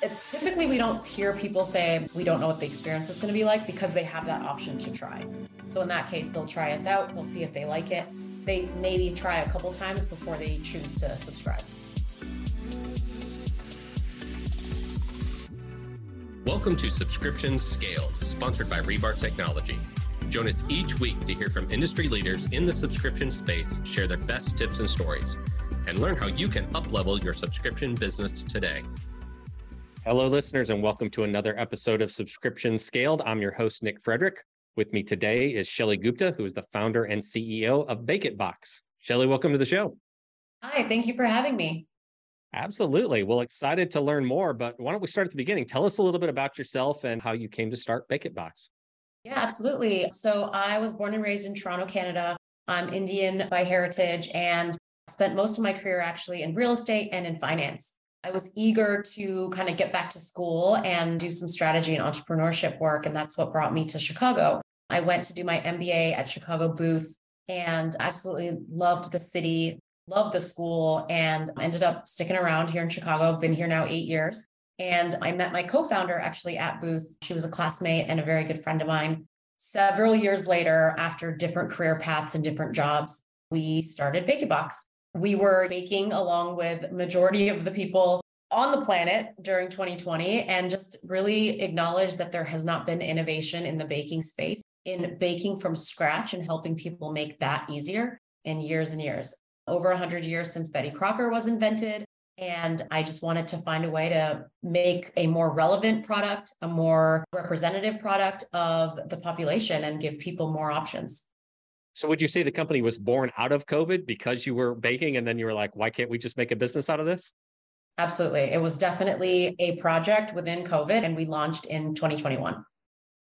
Typically, we don't hear people say we don't know what the experience is going to be like because they have that option to try. So in that case, they'll try us out. They'll see if they like it. They maybe try a couple times before they choose to subscribe. Welcome to Subscriptions Scale, sponsored by Rebar Technology. Join us each week to hear from industry leaders in the subscription space share their best tips and stories, and learn how you can uplevel your subscription business today. Hello, listeners, and welcome to another episode of Subscription Scaled. I'm your host, Nick Frederick. With me today is Shelly Gupta, who is the founder and CEO of Bake It Box. Shelly, welcome to the show. Hi, thank you for having me. Absolutely. Well, excited to learn more, but why don't we start at the beginning? Tell us a little bit about yourself and how you came to start Bake It Box. Yeah, absolutely. So I was born and raised in Toronto, Canada. I'm Indian by heritage and spent most of my career actually in real estate and in finance. I was eager to kind of get back to school and do some strategy and entrepreneurship work. And that's what brought me to Chicago. I went to do my MBA at Chicago Booth and absolutely loved the city, loved the school, and ended up sticking around here in Chicago. I've been here now eight years. And I met my co founder actually at Booth. She was a classmate and a very good friend of mine. Several years later, after different career paths and different jobs, we started Bake It Box. We were baking along with majority of the people on the planet during 2020 and just really acknowledge that there has not been innovation in the baking space in baking from scratch and helping people make that easier in years and years. Over 100 years since Betty Crocker was invented. And I just wanted to find a way to make a more relevant product, a more representative product of the population and give people more options. So would you say the company was born out of COVID because you were baking and then you were like, why can't we just make a business out of this? Absolutely. It was definitely a project within COVID and we launched in 2021.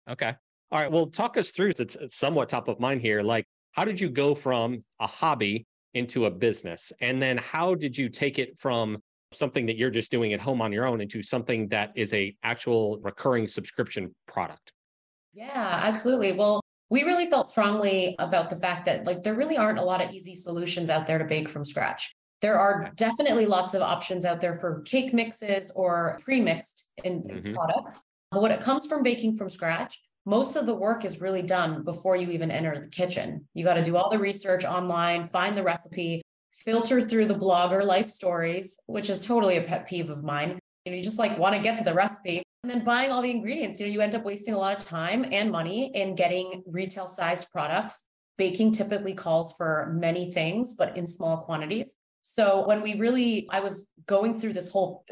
Okay. All right. Well, talk us through, it's, it's somewhat top of mind here. Like, how did you go from a hobby into a business? And then how did you take it from something that you're just doing at home on your own into something that is a actual recurring subscription product? Yeah, absolutely. Well, we really felt strongly about the fact that like there really aren't a lot of easy solutions out there to bake from scratch. There are definitely lots of options out there for cake mixes or pre-mixed in mm-hmm. products. But when it comes from baking from scratch, most of the work is really done before you even enter the kitchen. You got to do all the research online, find the recipe, filter through the blogger life stories, which is totally a pet peeve of mine. You know, you just like want to get to the recipe and then buying all the ingredients. You know, you end up wasting a lot of time and money in getting retail sized products. Baking typically calls for many things, but in small quantities. So when we really, I was going through this whole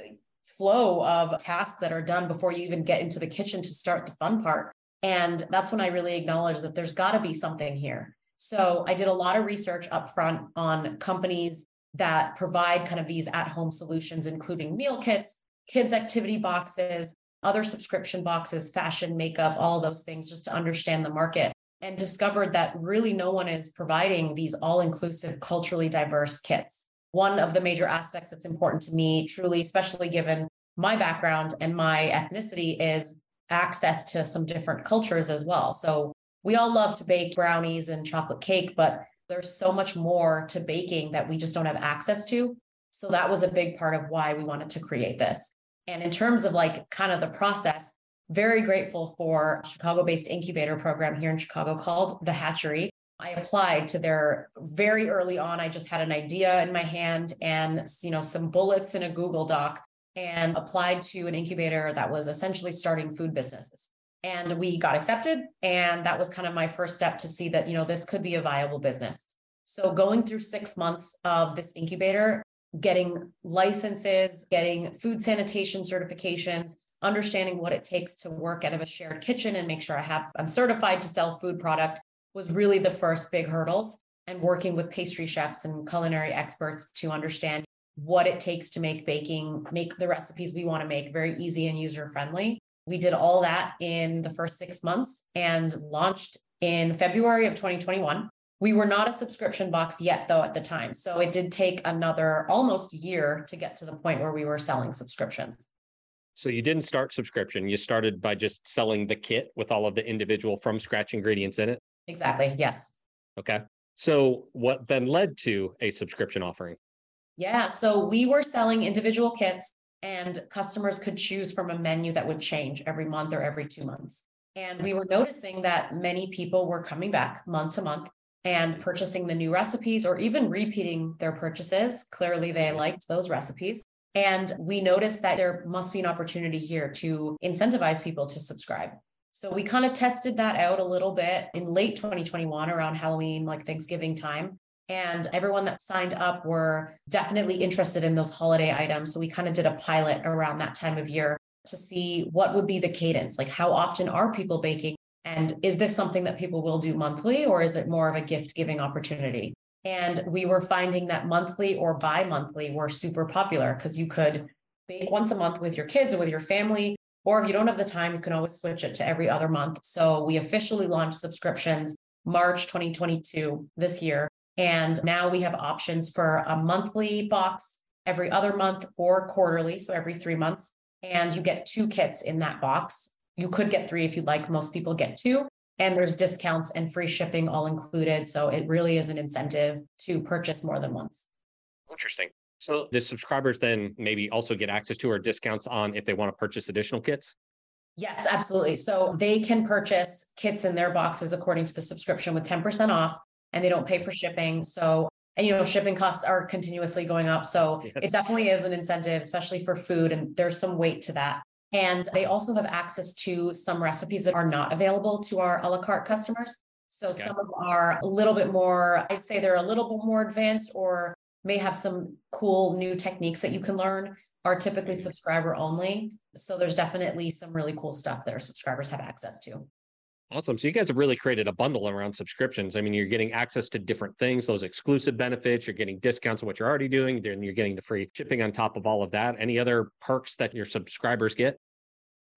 flow of tasks that are done before you even get into the kitchen to start the fun part. And that's when I really acknowledged that there's got to be something here. So I did a lot of research up front on companies that provide kind of these at home solutions, including meal kits, kids' activity boxes, other subscription boxes, fashion, makeup, all those things, just to understand the market. And discovered that really no one is providing these all inclusive, culturally diverse kits. One of the major aspects that's important to me, truly, especially given my background and my ethnicity, is access to some different cultures as well. So we all love to bake brownies and chocolate cake, but there's so much more to baking that we just don't have access to. So that was a big part of why we wanted to create this. And in terms of like kind of the process, very grateful for Chicago based incubator program here in Chicago called The Hatchery. I applied to their very early on. I just had an idea in my hand and you know some bullets in a Google Doc and applied to an incubator that was essentially starting food businesses. And we got accepted. And that was kind of my first step to see that, you know, this could be a viable business. So going through six months of this incubator, getting licenses, getting food sanitation certifications, understanding what it takes to work out of a shared kitchen and make sure I have I'm certified to sell food product was really the first big hurdles and working with pastry chefs and culinary experts to understand what it takes to make baking, make the recipes we want to make very easy and user friendly. We did all that in the first six months and launched in February of 2021. We were not a subscription box yet, though, at the time. So it did take another almost year to get to the point where we were selling subscriptions. So you didn't start subscription. You started by just selling the kit with all of the individual from scratch ingredients in it. Exactly. Yes. Okay. So what then led to a subscription offering? Yeah. So we were selling individual kits and customers could choose from a menu that would change every month or every two months. And we were noticing that many people were coming back month to month and mm-hmm. purchasing the new recipes or even repeating their purchases. Clearly, they liked those recipes. And we noticed that there must be an opportunity here to incentivize people to subscribe. So we kind of tested that out a little bit in late 2021 around Halloween, like Thanksgiving time. And everyone that signed up were definitely interested in those holiday items. So we kind of did a pilot around that time of year to see what would be the cadence. Like, how often are people baking? And is this something that people will do monthly, or is it more of a gift giving opportunity? And we were finding that monthly or bi monthly were super popular because you could bake once a month with your kids or with your family. Or if you don't have the time, you can always switch it to every other month. So we officially launched subscriptions March 2022 this year. And now we have options for a monthly box every other month or quarterly, so every three months. And you get two kits in that box. You could get three if you'd like. Most people get two. And there's discounts and free shipping all included. So it really is an incentive to purchase more than once. Interesting. So the subscribers then maybe also get access to or discounts on if they want to purchase additional kits? Yes, absolutely. So they can purchase kits in their boxes according to the subscription with 10% off and they don't pay for shipping. So, and you know, shipping costs are continuously going up. So yes. it definitely is an incentive, especially for food. And there's some weight to that. And they also have access to some recipes that are not available to our a la carte customers. So okay. some of them are a little bit more, I'd say they're a little bit more advanced or may have some cool new techniques that you can learn, are typically mm-hmm. subscriber only. So there's definitely some really cool stuff that our subscribers have access to. Awesome. So you guys have really created a bundle around subscriptions. I mean, you're getting access to different things, those exclusive benefits, you're getting discounts on what you're already doing, then you're getting the free shipping on top of all of that. Any other perks that your subscribers get?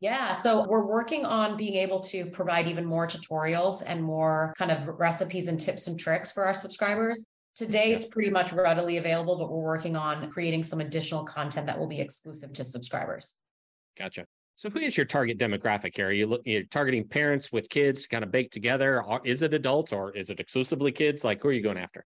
Yeah, so we're working on being able to provide even more tutorials and more kind of recipes and tips and tricks for our subscribers. Today, it's pretty much readily available, but we're working on creating some additional content that will be exclusive to subscribers. Gotcha. So who is your target demographic here? Are you look, you're targeting parents with kids kind of baked together? Is it adults or is it exclusively kids? Like who are you going after?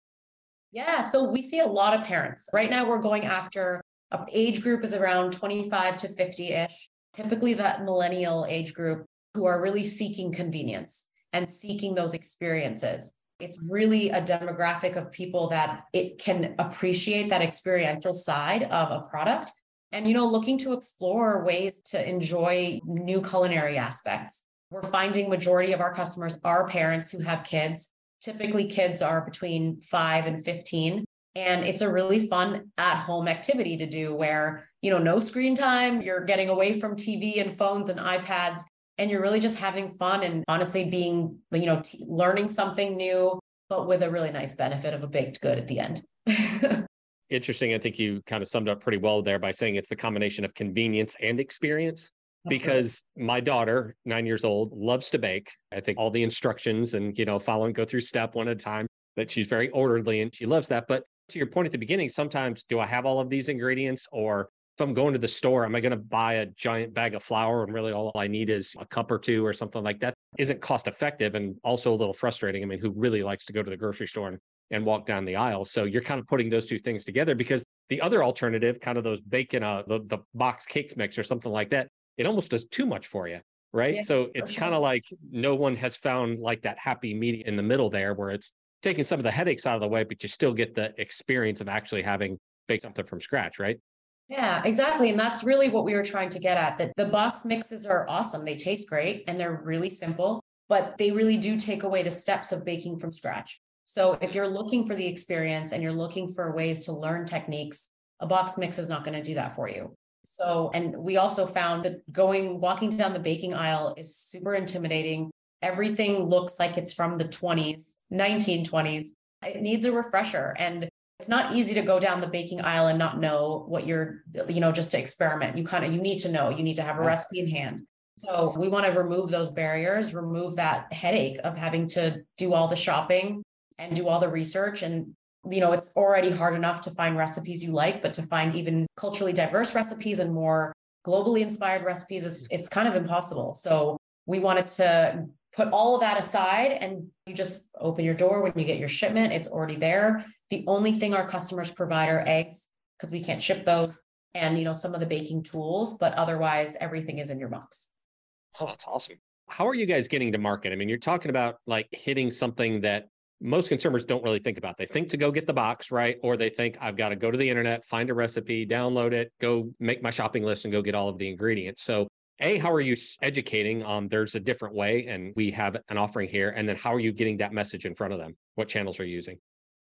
Yeah, so we see a lot of parents. Right now we're going after a age group is around 25 to 50-ish. Typically that millennial age group who are really seeking convenience and seeking those experiences. It's really a demographic of people that it can appreciate that experiential side of a product and you know looking to explore ways to enjoy new culinary aspects. We're finding majority of our customers are parents who have kids. Typically kids are between 5 and 15 and it's a really fun at home activity to do where you know no screen time you're getting away from tv and phones and ipads and you're really just having fun and honestly being you know t- learning something new but with a really nice benefit of a baked good at the end interesting. I think you kind of summed up pretty well there by saying it's the combination of convenience and experience. Because my daughter, nine years old, loves to bake. I think all the instructions and, you know, follow and go through step one at a time, that she's very orderly and she loves that. But to your point at the beginning, sometimes do I have all of these ingredients or if I'm going to the store, am I going to buy a giant bag of flour and really all I need is a cup or two or something like that? Isn't cost effective and also a little frustrating. I mean, who really likes to go to the grocery store and and walk down the aisle. So you're kind of putting those two things together because the other alternative, kind of those bacon, uh, the, the box cake mix or something like that, it almost does too much for you. Right. Yeah, so it's sure. kind of like no one has found like that happy medium in the middle there where it's taking some of the headaches out of the way, but you still get the experience of actually having baked something from scratch. Right. Yeah, exactly. And that's really what we were trying to get at that the box mixes are awesome. They taste great and they're really simple, but they really do take away the steps of baking from scratch. So if you're looking for the experience and you're looking for ways to learn techniques, a box mix is not going to do that for you. So, and we also found that going, walking down the baking aisle is super intimidating. Everything looks like it's from the 20s, 1920s. It needs a refresher. And it's not easy to go down the baking aisle and not know what you're, you know, just to experiment. You kind of, you need to know, you need to have a recipe in hand. So we want to remove those barriers, remove that headache of having to do all the shopping and do all the research and you know it's already hard enough to find recipes you like but to find even culturally diverse recipes and more globally inspired recipes is it's kind of impossible so we wanted to put all of that aside and you just open your door when you get your shipment it's already there the only thing our customers provide are eggs because we can't ship those and you know some of the baking tools, but otherwise everything is in your box. Oh, that's awesome. How are you guys getting to market? I mean, you're talking about like hitting something that most consumers don't really think about. They think to go get the box, right? Or they think I've got to go to the internet, find a recipe, download it, go make my shopping list and go get all of the ingredients. So, A, how are you educating on there's a different way and we have an offering here? And then how are you getting that message in front of them? What channels are you using?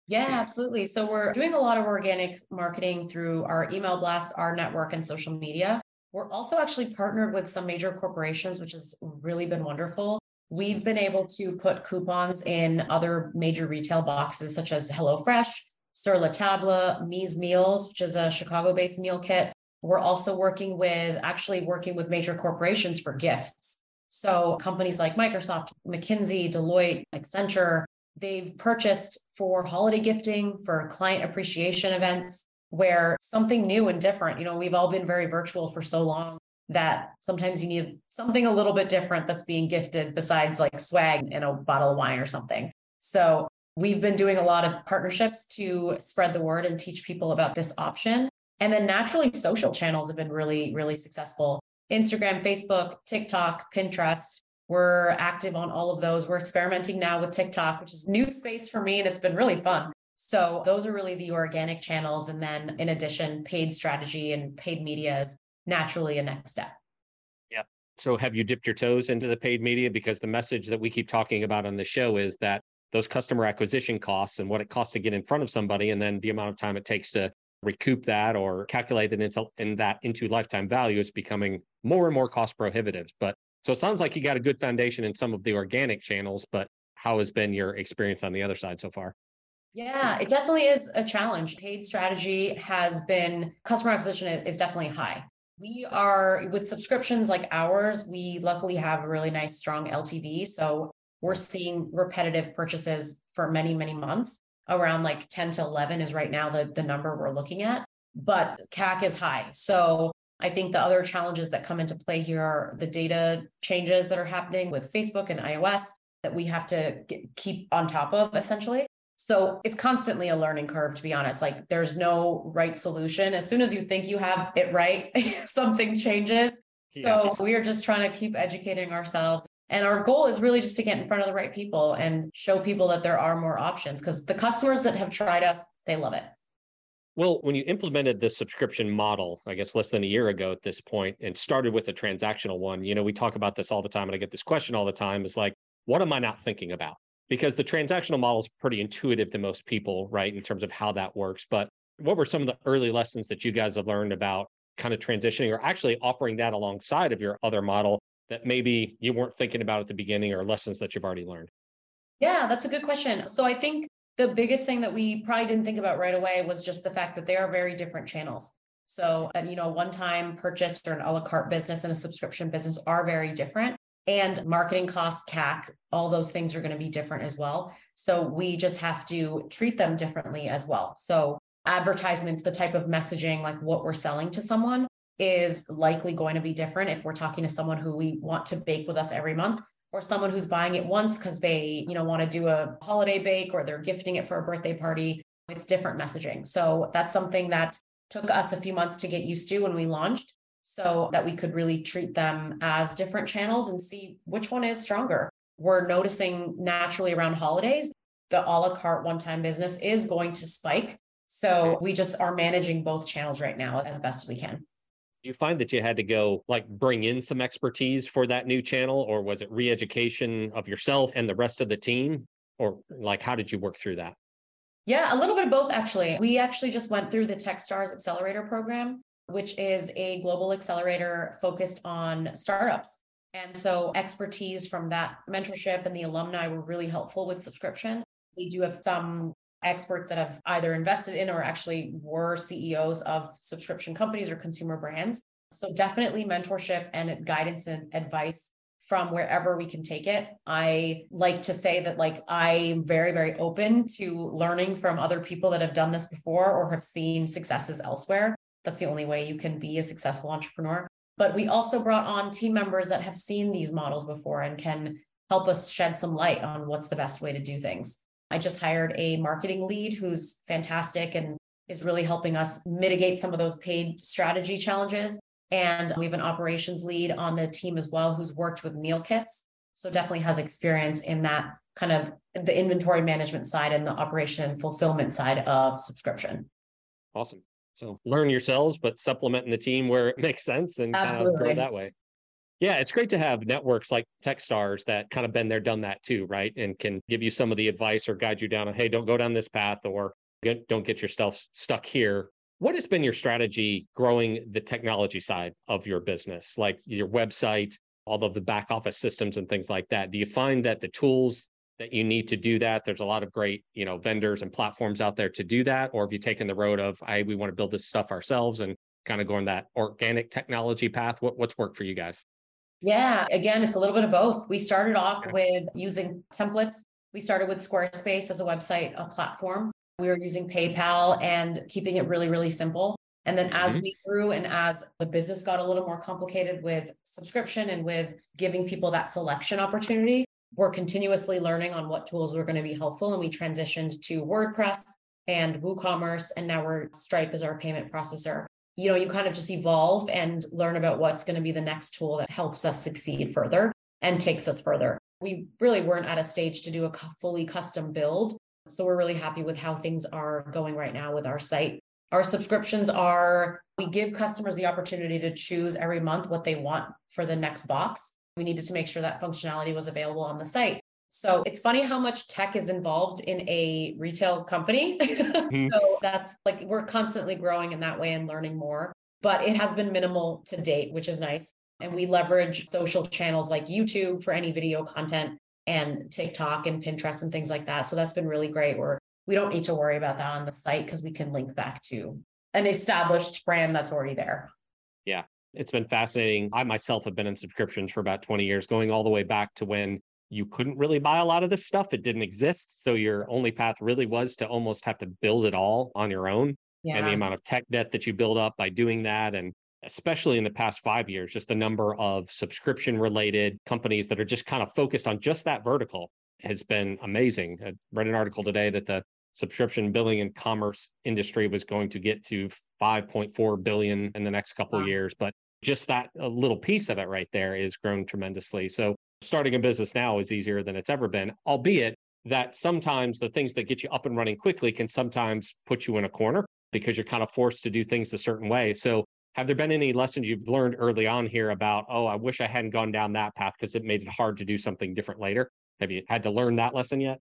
Yeah, absolutely. So we're doing a lot of organic marketing through our email blasts, our network, and social media. We're also actually partnered with some major corporations, which has really been wonderful. We've been able to put coupons in other major retail boxes such as HelloFresh, Sur La Table, Mise Meals, which is a Chicago based meal kit. We're also working with actually working with major corporations for gifts. So companies like Microsoft, McKinsey, Deloitte, Accenture, they've purchased for holiday gifting, for client appreciation events, where something new and different, you know, we've all been very virtual for so long that sometimes you need something a little bit different that's being gifted besides like swag and a bottle of wine or something. So we've been doing a lot of partnerships to spread the word and teach people about this option. And then naturally, social channels have been really, really successful. Instagram, Facebook, TikTok, Pinterest. We're active on all of those. We're experimenting now with TikTok, which is new space for me, and it's been really fun. So those are really the organic channels. And then in addition, paid strategy and paid media is naturally a next step. Yeah. So have you dipped your toes into the paid media? Because the message that we keep talking about on the show is that those customer acquisition costs and what it costs to get in front of somebody, and then the amount of time it takes to recoup that or calculate it into in that into lifetime value is becoming more and more cost prohibitive. But so it sounds like you got a good foundation in some of the organic channels, but how has been your experience on the other side so far? Yeah, it definitely is a challenge. Paid strategy has been customer acquisition is definitely high. We are with subscriptions like ours, we luckily have a really nice, strong LTV. So we're seeing repetitive purchases for many, many months. Around like 10 to 11 is right now the, the number we're looking at, but CAC is high. So I think the other challenges that come into play here are the data changes that are happening with Facebook and iOS that we have to get, keep on top of essentially. So it's constantly a learning curve, to be honest. Like there's no right solution. As soon as you think you have it right, something changes. Yeah. So we are just trying to keep educating ourselves. And our goal is really just to get in front of the right people and show people that there are more options because the customers that have tried us, they love it. Well, when you implemented the subscription model, I guess less than a year ago at this point, and started with a transactional one, you know, we talk about this all the time, and I get this question all the time is like, what am I not thinking about? Because the transactional model is pretty intuitive to most people, right, in terms of how that works. But what were some of the early lessons that you guys have learned about kind of transitioning or actually offering that alongside of your other model that maybe you weren't thinking about at the beginning or lessons that you've already learned? Yeah, that's a good question. So I think the biggest thing that we probably didn't think about right away was just the fact that they are very different channels. So, you know, one time purchase or an a la carte business and a subscription business are very different and marketing costs, CAC, all those things are going to be different as well. So we just have to treat them differently as well. So advertisements, the type of messaging, like what we're selling to someone is likely going to be different if we're talking to someone who we want to bake with us every month or someone who's buying it once because they, you know, want to do a holiday bake or they're gifting it for a birthday party. It's different messaging. So that's something that took us a few months to get used to when we launched so that we could really treat them as different channels and see which one is stronger. We're noticing naturally around holidays, the a la carte one time business is going to spike. So we just are managing both channels right now as best we can. Do you find that you had to go like bring in some expertise for that new channel, or was it re education of yourself and the rest of the team? Or like, how did you work through that? Yeah, a little bit of both actually. We actually just went through the Techstars Accelerator program which is a global accelerator focused on startups. And so expertise from that mentorship and the alumni were really helpful with subscription. We do have some experts that have either invested in or actually were CEOs of subscription companies or consumer brands. So definitely mentorship and guidance and advice from wherever we can take it. I like to say that like I'm very very open to learning from other people that have done this before or have seen successes elsewhere. That's the only way you can be a successful entrepreneur. But we also brought on team members that have seen these models before and can help us shed some light on what's the best way to do things. I just hired a marketing lead who's fantastic and is really helping us mitigate some of those paid strategy challenges. And we have an operations lead on the team as well who's worked with meal kits. So definitely has experience in that kind of the inventory management side and the operation fulfillment side of subscription. Awesome. So learn yourselves, but supplementing the team where it makes sense and Absolutely. kind of grow that way. Yeah, it's great to have networks like Techstars that kind of been there, done that too, right? And can give you some of the advice or guide you down, hey, don't go down this path or get, don't get yourself stuck here. What has been your strategy growing the technology side of your business, like your website, all of the back office systems and things like that? Do you find that the tools that you need to do that. There's a lot of great, you know, vendors and platforms out there to do that. Or have you taken the road of, I we want to build this stuff ourselves and kind of going that organic technology path? What, what's worked for you guys? Yeah, again, it's a little bit of both. We started off with using templates. We started with Squarespace as a website, a platform. We were using PayPal and keeping it really, really simple. And then as mm-hmm. we grew and as the business got a little more complicated with subscription and with giving people that selection opportunity, we're continuously learning on what tools were going to be helpful. And we transitioned to WordPress and WooCommerce, and now we're Stripe as our payment processor. You know, you kind of just evolve and learn about what's going to be the next tool that helps us succeed further and takes us further. We really weren't at a stage to do a fully custom build. So we're really happy with how things are going right now with our site. Our subscriptions are, we give customers the opportunity to choose every month what they want for the next box we needed to make sure that functionality was available on the site. So it's funny how much tech is involved in a retail company. mm-hmm. So that's like we're constantly growing in that way and learning more, but it has been minimal to date, which is nice. And we leverage social channels like YouTube for any video content and TikTok and Pinterest and things like that. So that's been really great. We're we don't need to worry about that on the site because we can link back to an established brand that's already there. Yeah. It's been fascinating. I myself have been in subscriptions for about 20 years, going all the way back to when you couldn't really buy a lot of this stuff. It didn't exist. So your only path really was to almost have to build it all on your own. Yeah. And the amount of tech debt that you build up by doing that. And especially in the past five years, just the number of subscription related companies that are just kind of focused on just that vertical has been amazing. I read an article today that the subscription billing and commerce industry was going to get to 5.4 billion in the next couple wow. years. But just that little piece of it right there is grown tremendously. So starting a business now is easier than it's ever been, albeit that sometimes the things that get you up and running quickly can sometimes put you in a corner because you're kind of forced to do things a certain way. So have there been any lessons you've learned early on here about, oh, I wish I hadn't gone down that path because it made it hard to do something different later? Have you had to learn that lesson yet?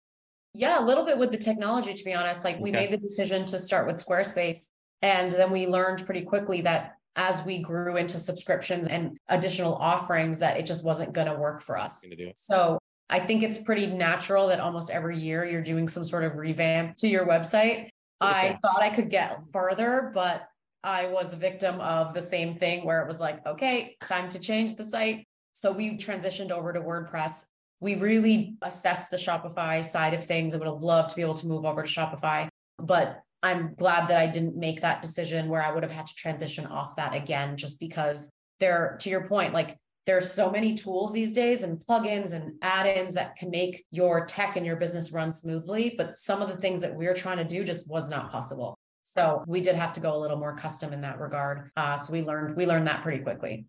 Yeah, a little bit with the technology, to be honest. Like we made the decision to start with Squarespace. And then we learned pretty quickly that as we grew into subscriptions and additional offerings that it just wasn't going to work for us. So I think it's pretty natural that almost every year you're doing some sort of revamp to your website. Okay. I thought I could get further, but I was a victim of the same thing where it was like, okay, time to change the site. So we transitioned over to WordPress. We really assessed the Shopify side of things. I would have loved to be able to move over to Shopify, but I'm glad that I didn't make that decision where I would have had to transition off that again, just because there, to your point, like there's so many tools these days and plugins and add-ins that can make your tech and your business run smoothly. But some of the things that we're trying to do just was not possible. So we did have to go a little more custom in that regard. Uh, so we learned we learned that pretty quickly.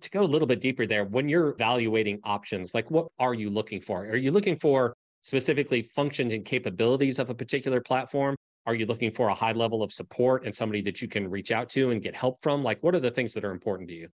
To go a little bit deeper there, when you're evaluating options, like what are you looking for? Are you looking for specifically functions and capabilities of a particular platform? Are you looking for a high level of support and somebody that you can reach out to and get help from? Like, what are the things that are important to you?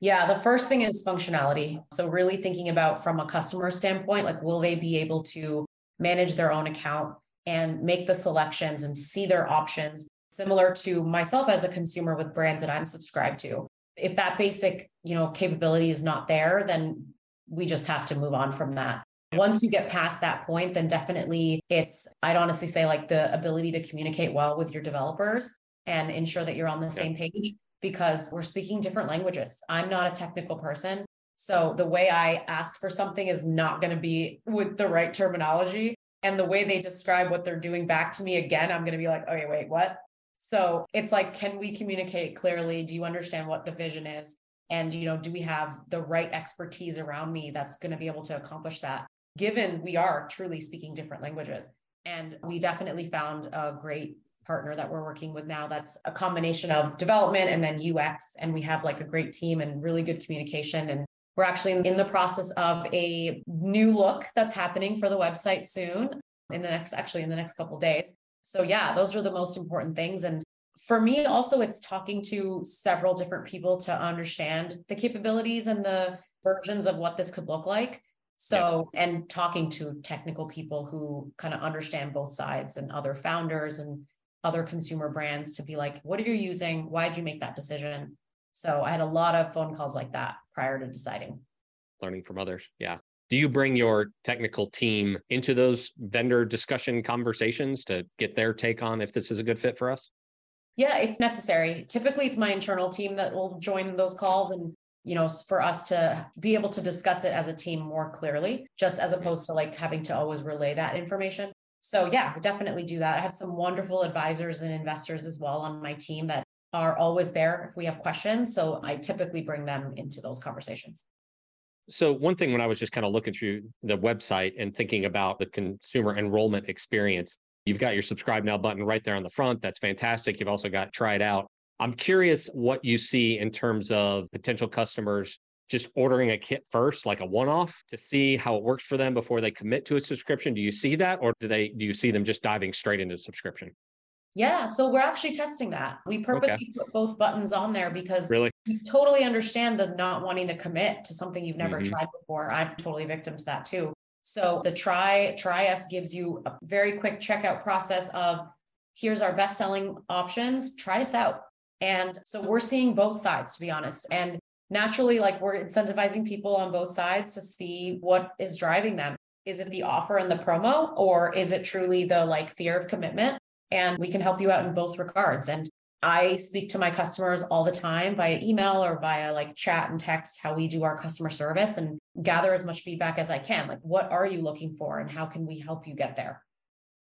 Yeah, the first thing is functionality. So, really thinking about from a customer standpoint, like, will they be able to manage their own account and make the selections and see their options, similar to myself as a consumer with brands that I'm subscribed to? If that basic, you know, capability is not there, then we just have to move on from that. Once you get past that point, then definitely it's, I'd honestly say, like the ability to communicate well with your developers and ensure that you're on the same page because we're speaking different languages. I'm not a technical person. So the way I ask for something is not going to be with the right terminology. And the way they describe what they're doing back to me again, I'm going to be like, okay, wait, what? So it's like, can we communicate clearly? Do you understand what the vision is? And, you know, do we have the right expertise around me that's going to be able to accomplish that? Given we are truly speaking different languages. And we definitely found a great partner that we're working with now that's a combination of development and then UX. And we have like a great team and really good communication. And we're actually in the process of a new look that's happening for the website soon in the next, actually in the next couple days. So yeah, those are the most important things. And for me, also, it's talking to several different people to understand the capabilities and the versions of what this could look like. So, yeah. and talking to technical people who kind of understand both sides and other founders and other consumer brands to be like, what are you using? Why did you make that decision? So, I had a lot of phone calls like that prior to deciding. Learning from others. Yeah. Do you bring your technical team into those vendor discussion conversations to get their take on if this is a good fit for us? Yeah, if necessary. Typically, it's my internal team that will join those calls and you know, for us to be able to discuss it as a team more clearly, just as mm-hmm. opposed to like having to always relay that information. So, yeah, definitely do that. I have some wonderful advisors and investors as well on my team that are always there if we have questions. So, I typically bring them into those conversations. So, one thing when I was just kind of looking through the website and thinking about the consumer enrollment experience, you've got your subscribe now button right there on the front. That's fantastic. You've also got try it out. I'm curious what you see in terms of potential customers just ordering a kit first, like a one-off, to see how it works for them before they commit to a subscription. Do you see that, or do they do you see them just diving straight into subscription? Yeah, so we're actually testing that. We purposely okay. put both buttons on there because really? we totally understand the not wanting to commit to something you've never mm-hmm. tried before. I'm totally victim to that too. So the try try us gives you a very quick checkout process of here's our best selling options. Try us out. And so we're seeing both sides, to be honest. And naturally, like we're incentivizing people on both sides to see what is driving them. Is it the offer and the promo, or is it truly the like fear of commitment? And we can help you out in both regards. And I speak to my customers all the time via email or via like chat and text, how we do our customer service and gather as much feedback as I can. Like, what are you looking for and how can we help you get there?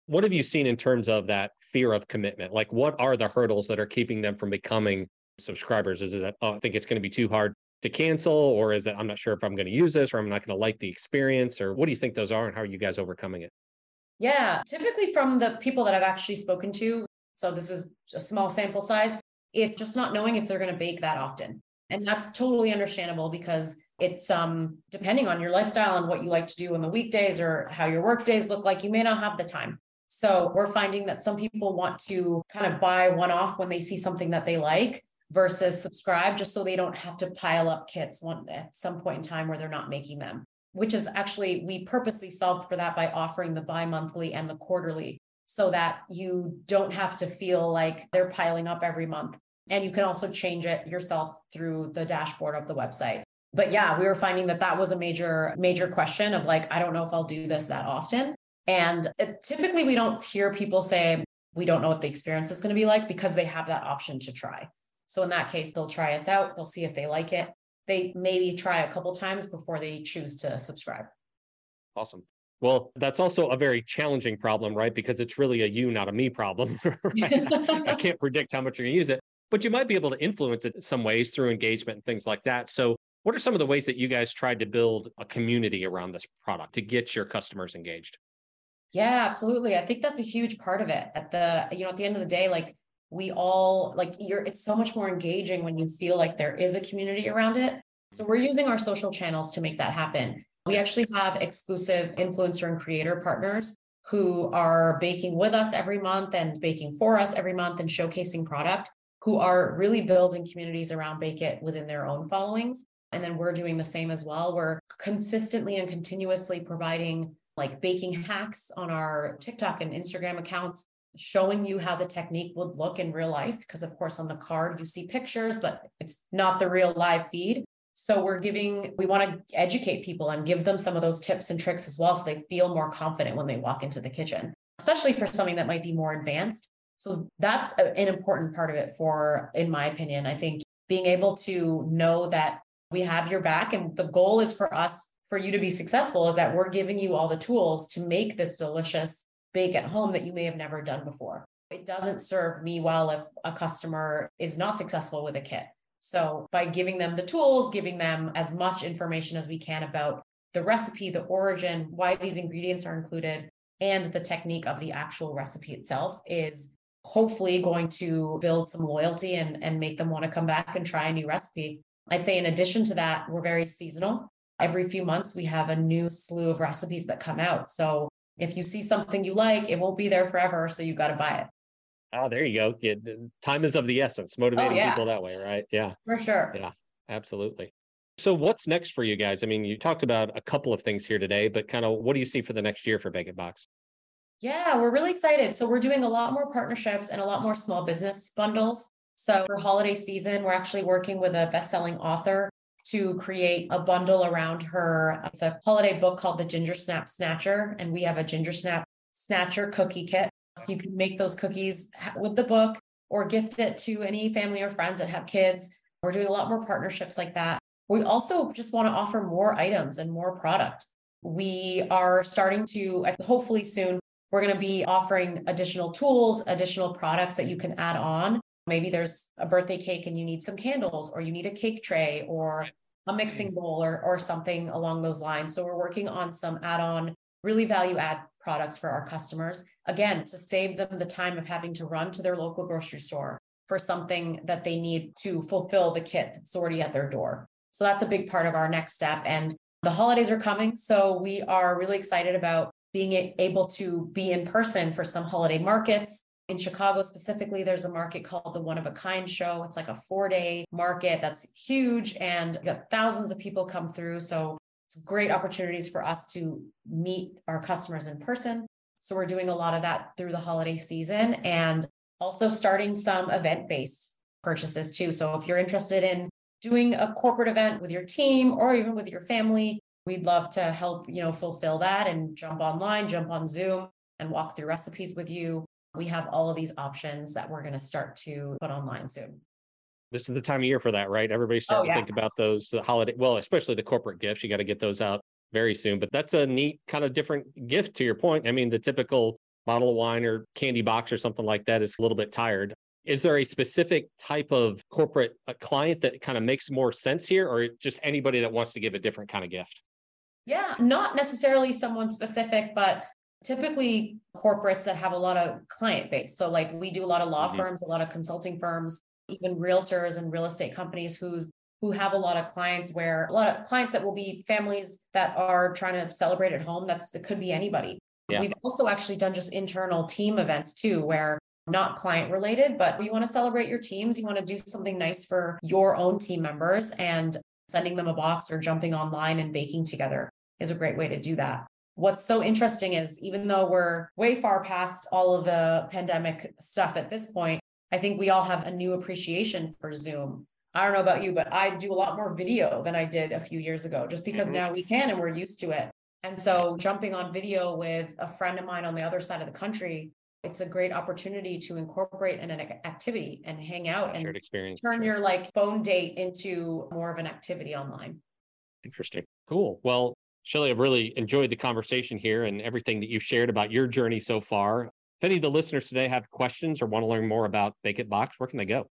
What have you seen in terms of that fear of commitment? Like, what are the hurdles that are keeping them from becoming subscribers? Is it, that, oh, I think it's going to be too hard to cancel, or is it, I'm not sure if I'm going to use this, or I'm not going to like the experience, or what do you think those are, and how are you guys overcoming it? Yeah, typically from the people that I've actually spoken to, so this is a small sample size, it's just not knowing if they're going to bake that often. And that's totally understandable because it's um depending on your lifestyle and what you like to do on the weekdays or how your work days look like, you may not have the time. So we're finding that some people want to kind of buy one off when they see something that they like versus subscribe just so they don't have to pile up kits one at some point in time where they're not making them which is actually we purposely solved for that by offering the bi-monthly and the quarterly so that you don't have to feel like they're piling up every month. And you can also change it yourself through the dashboard of the website. But yeah we were finding that that was a major major question of like i don't know if i'll do this that often and it, typically, we don't hear people say, we don't know what the experience is going to be like because they have that option to try. So, in that case, they'll try us out, they'll see if they like it. They maybe try a couple times before they choose to subscribe. Awesome. Well, that's also a very challenging problem, right? Because it's really a you, not a me problem. I can't predict how much you're going to use it, but you might be able to influence it some ways through engagement and things like that. So, what are some of the ways that you guys tried to build a community around this product to get your customers engaged? Yeah, absolutely. I think that's a huge part of it. At the, you know, at the end of the day, like we all like you're it's so much more engaging when you feel like there is a community around it. So we're using our social channels to make that happen. We actually have exclusive influencer and creator partners who are baking with us every month and baking for us every month and showcasing product who are really building communities around Bake It within their own followings. And then we're doing the same as well. We're consistently and continuously providing like baking hacks on our TikTok and Instagram accounts, showing you how the technique would look in real life. Because, of course, on the card, you see pictures, but it's not the real live feed. So, we're giving, we want to educate people and give them some of those tips and tricks as well. So they feel more confident when they walk into the kitchen, especially for something that might be more advanced. So, that's an important part of it for, in my opinion. I think being able to know that we have your back and the goal is for us for you to be successful is that we're giving you all the tools to make this delicious bake at home that you may have never done before. It doesn't serve me well if a customer is not successful with a kit. So, by giving them the tools, giving them as much information as we can about the recipe, the origin, why these ingredients are included, and the technique of the actual recipe itself is hopefully going to build some loyalty and, and make them want to come back and try a new recipe. I'd say in addition to that, we're very seasonal. Every few months, we have a new slew of recipes that come out. So if you see something you like, it won't be there forever. So you got to buy it. Oh, there you go. Yeah, time is of the essence, motivating oh, yeah. people that way, right? Yeah. For sure. Yeah, absolutely. So what's next for you guys? I mean, you talked about a couple of things here today, but kind of what do you see for the next year for It Box? Yeah, we're really excited. So we're doing a lot more partnerships and a lot more small business bundles. So for holiday season, we're actually working with a best-selling author to create a bundle around her. It's a holiday book called The Ginger Snap Snatcher, and we have a Ginger Snap Snatcher cookie kit. So you can make those cookies with the book or gift it to any family or friends that have kids. We're doing a lot more partnerships like that. We also just want to offer more items and more product. We are starting to, hopefully soon, we're going to be offering additional tools, additional products that you can add on. Maybe there's a birthday cake and you need some candles, or you need a cake tray, or a mixing bowl, or, or something along those lines. So we're working on some add on, really value add products for our customers. Again, to save them the time of having to run to their local grocery store for something that they need to fulfill the kit that's already at their door. So that's a big part of our next step. And the holidays are coming. So we are really excited about being able to be in person for some holiday markets. In Chicago specifically, there's a market called the One of a Kind Show. It's like a four day market that's huge and got thousands of people come through. So it's great opportunities for us to meet our customers in person. So we're doing a lot of that through the holiday season and also starting some event based purchases too. So if you're interested in doing a corporate event with your team or even with your family, we'd love to help, you know, fulfill that and jump online, jump on Zoom and walk through recipes with you. We have all of these options that we're going to start to put online soon. This is the time of year for that, right? Everybody's oh, starting oh, yeah. to think about those holiday, well, especially the corporate gifts. You got to get those out very soon. But that's a neat kind of different gift to your point. I mean, the typical bottle of wine or candy box or something like that is a little bit tired. Is there a specific type of corporate uh, client that kind of makes more sense here, or just anybody that wants to give a different kind of gift? Yeah, not necessarily someone specific, but typically corporates that have a lot of client base. So, like we do a lot of law mm-hmm. firms, a lot of consulting firms, even realtors and real estate companies who's who have a lot of clients where a lot of clients that will be families that are trying to celebrate at home. That's it could be anybody. Yeah. We've also actually done just internal team events too, where not client related, but you want to celebrate your teams. You want to do something nice for your own team members and sending them a box or jumping online and baking together is a great way to do that. What's so interesting is even though we're way far past all of the pandemic stuff at this point, I think we all have a new appreciation for Zoom. I don't know about you, but I do a lot more video than I did a few years ago just because mm-hmm. now we can and we're used to it. And so jumping on video with a friend of mine on the other side of the country it's a great opportunity to incorporate in an activity and hang out and shared experience. Turn your like phone date into more of an activity online. Interesting. Cool. Well, Shelly, I've really enjoyed the conversation here and everything that you've shared about your journey so far. If any of the listeners today have questions or want to learn more about Bake It Box, where can they go?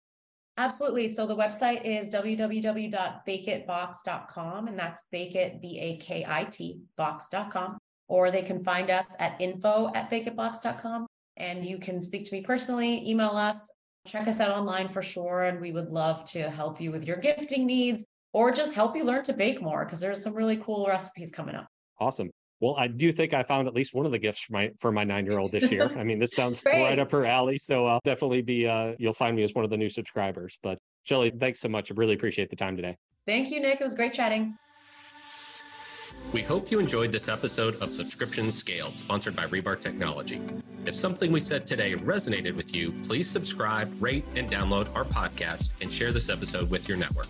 Absolutely. So the website is www.bakeitbox.com and that's bake it, B A K I T, box.com. Or they can find us at info at bakeitbox.com and you can speak to me personally, email us, check us out online for sure. And we would love to help you with your gifting needs or just help you learn to bake more because there's some really cool recipes coming up. Awesome. Well, I do think I found at least one of the gifts for my for my nine year old this year. I mean, this sounds right up her alley. So I'll definitely be uh, you'll find me as one of the new subscribers. But Shelly, thanks so much. I really appreciate the time today. Thank you, Nick. It was great chatting. We hope you enjoyed this episode of Subscription Scaled, sponsored by Rebar Technology. If something we said today resonated with you, please subscribe, rate, and download our podcast and share this episode with your network.